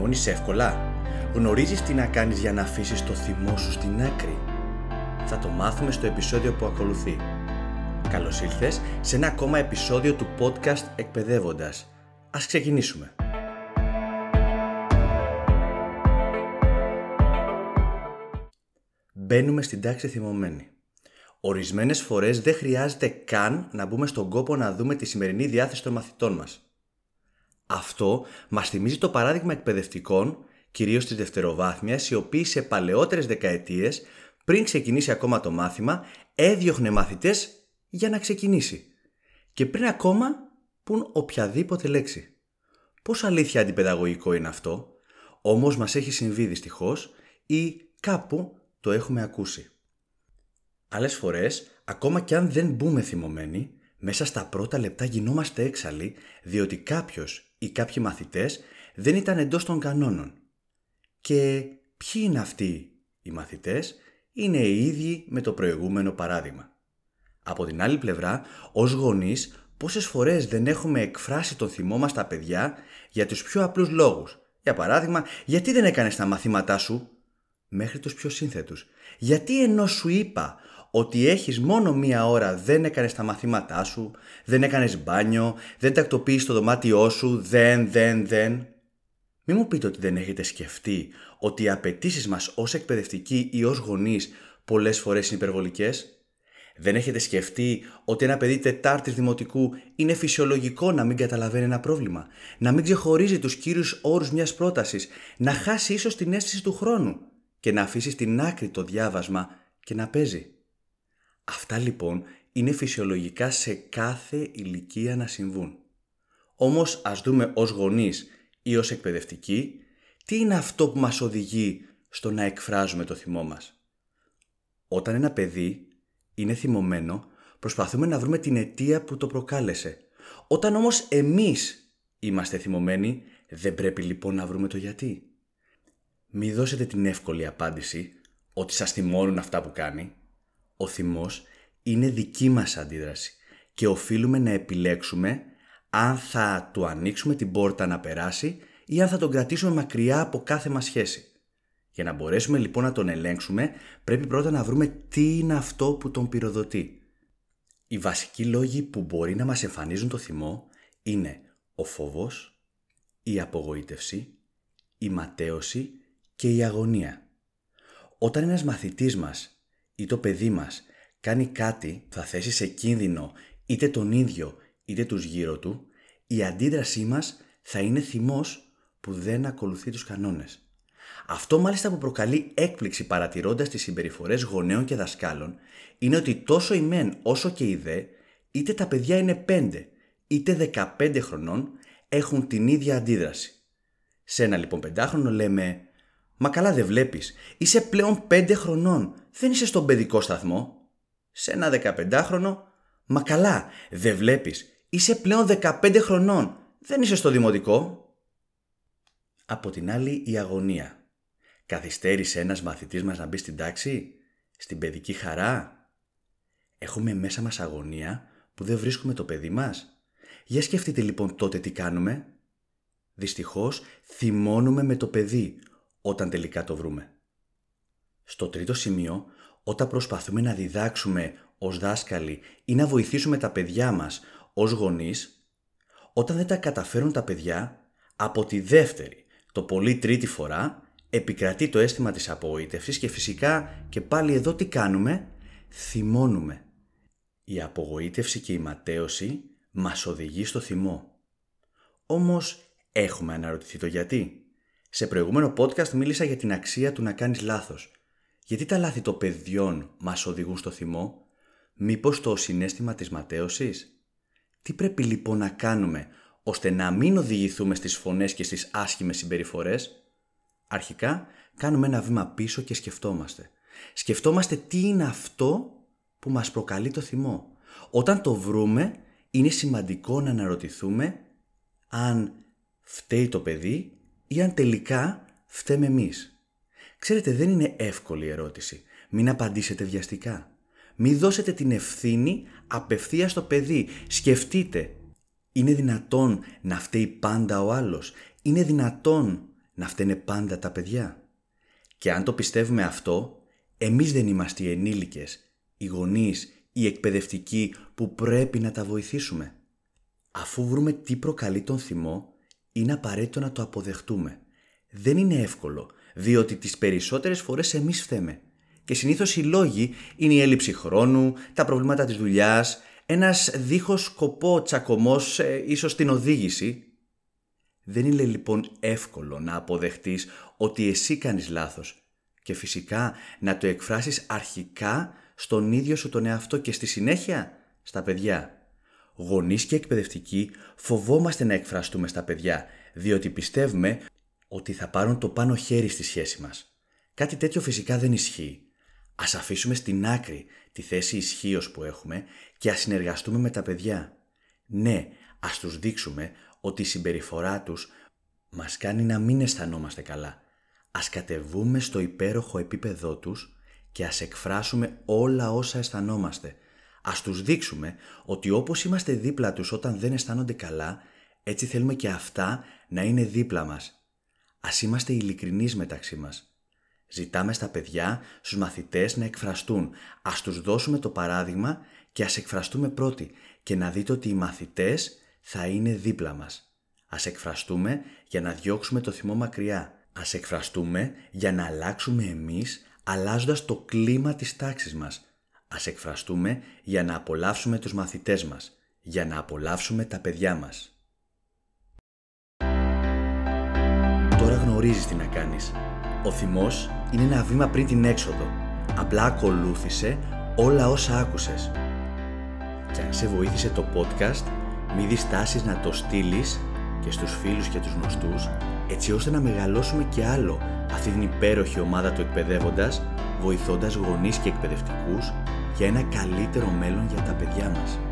θυμώνεις εύκολα; Γνωρίζεις τι να κάνεις για να αφήσεις το θυμό σου στην άκρη; Θα το μάθουμε στο επεισόδιο που ακολουθεί. Καλώς ήλθες σε ένα ακόμα επεισόδιο του podcast Εκπαιδεύοντας. Ας ξεκινήσουμε. Μπαίνουμε στην τάξη θυμωμένη. Ορισμένες φορές δεν χρειάζεται καν να μπούμε στον κόπο να δούμε τη σημερινή διάθεση των μαθητών μας. Αυτό μας θυμίζει το παράδειγμα εκπαιδευτικών, κυρίως της δευτεροβάθμιας, οι οποίοι σε παλαιότερες δεκαετίες, πριν ξεκινήσει ακόμα το μάθημα, έδιωχνε μαθητές για να ξεκινήσει. Και πριν ακόμα πουν οποιαδήποτε λέξη. Πώς αλήθεια αντιπαιδαγωγικό είναι αυτό, όμως μας έχει συμβεί δυστυχώς ή κάπου το έχουμε ακούσει. Άλλες φορές, ακόμα κι αν δεν μπούμε θυμωμένοι, μέσα στα πρώτα λεπτά γινόμαστε έξαλλοι διότι κάποιος ή κάποιοι μαθητές δεν ήταν εντός των κανόνων. Και ποιοι είναι αυτοί οι μαθητές; Είναι οι ίδιοι με το προηγούμενο παράδειγμα. Από την άλλη πλευρά, ως γονείς, πόσες φορές δεν έχουμε εκφράσει τον θυμό μας στα παιδιά για τους πιο απλούς λόγους; Για παράδειγμα, γιατί δεν έκανες τα μαθήματά σου, μέχρι τους πιο σύνθετους. Γιατί ενώ σου είπα ότι έχεις μόνο μία ώρα δεν έκανες τα μαθήματά σου, δεν έκανες μπάνιο, δεν τακτοποίησες το δωμάτιό σου, δεν, δεν, δεν. Μην μου πείτε ότι δεν έχετε σκεφτεί ότι οι απαιτήσεις μας ως εκπαιδευτικοί ή ως γονείς πολλές φορές είναι υπερβολικές; Δεν έχετε σκεφτεί ότι ένα παιδί τετάρτης δημοτικού είναι φυσιολογικό να μην καταλαβαίνει ένα πρόβλημα, να μην ξεχωρίζει τους κύριους όρους μιας πρότασης, να χάσει ίσως την αίσθηση του χρόνου και να αφήσεις στην άκρη το διάβασμα και να παίζει; Αυτά λοιπόν είναι φυσιολογικά σε κάθε ηλικία να συμβούν. Όμως ας δούμε ως γονείς ή ως εκπαιδευτικοί τι είναι αυτό που μας οδηγεί στο να εκφράζουμε το θυμό μας. Όταν ένα παιδί είναι θυμωμένο προσπαθούμε να βρούμε την αιτία που το προκάλεσε. Όταν όμως εμείς είμαστε θυμωμένοι δεν πρέπει λοιπόν να βρούμε το γιατί. Μη δώσετε την εύκολη απάντηση ότι σας θυμώνουν αυτά που κάνει ο θυμός είναι δική μας αντίδραση και οφείλουμε να επιλέξουμε αν θα του ανοίξουμε την πόρτα να περάσει ή αν θα τον κρατήσουμε μακριά από κάθε μας σχέση. Για να μπορέσουμε λοιπόν να τον ελέγξουμε πρέπει πρώτα να βρούμε τι είναι αυτό που τον πυροδοτεί. Οι βασικοί λόγοι που μπορεί να μας εμφανίζουν το θυμό είναι ο φόβος, η απογοήτευση, η ματέωση και η αγωνία. Όταν ένας μαθητής μας ή το παιδί μας κάνει κάτι που θα θέσει σε κίνδυνο είτε τον ίδιο είτε τους γύρω του, η αντίδρασή μας θα είναι θυμός που δεν ακολουθεί τους κανόνες. Αυτό μάλιστα που προκαλεί έκπληξη παρατηρώντας τις συμπεριφορές γονέων και δασκάλων είναι ότι τόσο η μεν όσο και η δε, είτε τα παιδιά είναι 5 είτε 15 χρονών, έχουν την ίδια αντίδραση. Σε ένα λοιπόν πεντάχρονο λέμε «Μα καλά δεν βλέπεις, είσαι πλέον 5 χρονών, δεν είσαι στον παιδικό σταθμό. Σε ένα 15χρονο, μα καλά, δεν βλέπεις, είσαι πλέον 15 χρονών, δεν είσαι στο δημοτικό. Από την άλλη η αγωνία. Καθυστέρησε ένας μαθητής μας να μπει στην τάξη, στην παιδική χαρά; Έχουμε μέσα μας αγωνία που δεν βρίσκουμε το παιδί μας. Για σκεφτείτε λοιπόν τότε τι κάνουμε. Δυστυχώς θυμώνουμε με το παιδί όταν τελικά το βρούμε. Στο τρίτο σημείο, όταν προσπαθούμε να διδάξουμε ως δάσκαλοι ή να βοηθήσουμε τα παιδιά μας ως γονείς, όταν δεν τα καταφέρουν τα παιδιά, από τη δεύτερη, το πολύ τρίτη φορά, επικρατεί το αίσθημα της απογοήτευσης και φυσικά και πάλι εδώ τι κάνουμε, θυμώνουμε. Η απογοήτευση και η ματέωση μας οδηγεί στο θυμό. Όμως έχουμε αναρωτηθεί το γιατί. Σε προηγούμενο podcast μίλησα για την αξία του να κάνεις λάθος γιατί τα λάθη των παιδιών μας οδηγούν στο θυμό, μήπως το συνέστημα της ματέωσης; Τι πρέπει λοιπόν να κάνουμε ώστε να μην οδηγηθούμε στις φωνές και στις άσχημες συμπεριφορές; Αρχικά κάνουμε ένα βήμα πίσω και σκεφτόμαστε. Σκεφτόμαστε τι είναι αυτό που μας προκαλεί το θυμό. Όταν το βρούμε είναι σημαντικό να αναρωτηθούμε αν φταίει το παιδί ή αν τελικά φταίμε εμείς. Ξέρετε, δεν είναι εύκολη ερώτηση. Μην απαντήσετε βιαστικά. Μην δώσετε την ευθύνη απευθείας στο παιδί. Σκεφτείτε, είναι δυνατόν να φταίει πάντα ο άλλος; Είναι δυνατόν να φταίνε πάντα τα παιδιά; Και αν το πιστεύουμε αυτό, εμείς δεν είμαστε οι ενήλικες, οι γονείς, οι εκπαιδευτικοί που πρέπει να τα βοηθήσουμε. Αφού βρούμε τι προκαλεί τον θυμό, είναι απαραίτητο να το αποδεχτούμε. Δεν είναι εύκολο, διότι τις περισσότερες φορές εμείς φταίμε. Και συνήθως οι λόγοι είναι η έλλειψη χρόνου, τα προβλήματα της δουλειάς, ένας δίχως σκοπό τσακωμός ε, ίσως την οδήγηση. Δεν είναι λοιπόν εύκολο να αποδεχτείς ότι εσύ κάνεις λάθος και φυσικά να το εκφράσεις αρχικά στον ίδιο σου τον εαυτό και στη συνέχεια στα παιδιά. Γονείς και εκπαιδευτικοί φοβόμαστε να εκφραστούμε στα παιδιά διότι πιστεύουμε ότι θα πάρουν το πάνω χέρι στη σχέση μας. Κάτι τέτοιο φυσικά δεν ισχύει. Ας αφήσουμε στην άκρη τη θέση ισχύως που έχουμε και ας συνεργαστούμε με τα παιδιά. Ναι, ας τους δείξουμε ότι η συμπεριφορά τους μας κάνει να μην αισθανόμαστε καλά. Ας κατεβούμε στο υπέροχο επίπεδό τους και ας εκφράσουμε όλα όσα αισθανόμαστε. Ας τους δείξουμε ότι όπως είμαστε δίπλα τους όταν δεν αισθάνονται καλά, έτσι θέλουμε και αυτά να είναι δίπλα μας. Ας είμαστε ειλικρινείς μεταξύ μας. Ζητάμε στα παιδιά, στους μαθητές να εκφραστούν. Ας τους δώσουμε το παράδειγμα και ας εκφραστούμε πρώτοι και να δείτε ότι οι μαθητές θα είναι δίπλα μας. Ας εκφραστούμε για να διώξουμε το θυμό μακριά. Ας εκφραστούμε για να αλλάξουμε εμείς αλλάζοντας το κλίμα της τάξης μας. Ας εκφραστούμε για να απολαύσουμε τους μαθητές μας, για να απολαύσουμε τα παιδιά μας. Τώρα γνωρίζεις τι να κάνεις. Ο θυμός είναι ένα βήμα πριν την έξοδο. Απλά ακολούθησε όλα όσα άκουσες. Και αν σε βοήθησε το podcast, μη διστάσεις να το στείλεις και στους φίλους και τους γνωστούς, έτσι ώστε να μεγαλώσουμε και άλλο αυτή την υπέροχη ομάδα του εκπαιδεύοντας, βοηθώντας γονείς και εκπαιδευτικούς για ένα καλύτερο μέλλον για τα παιδιά μας.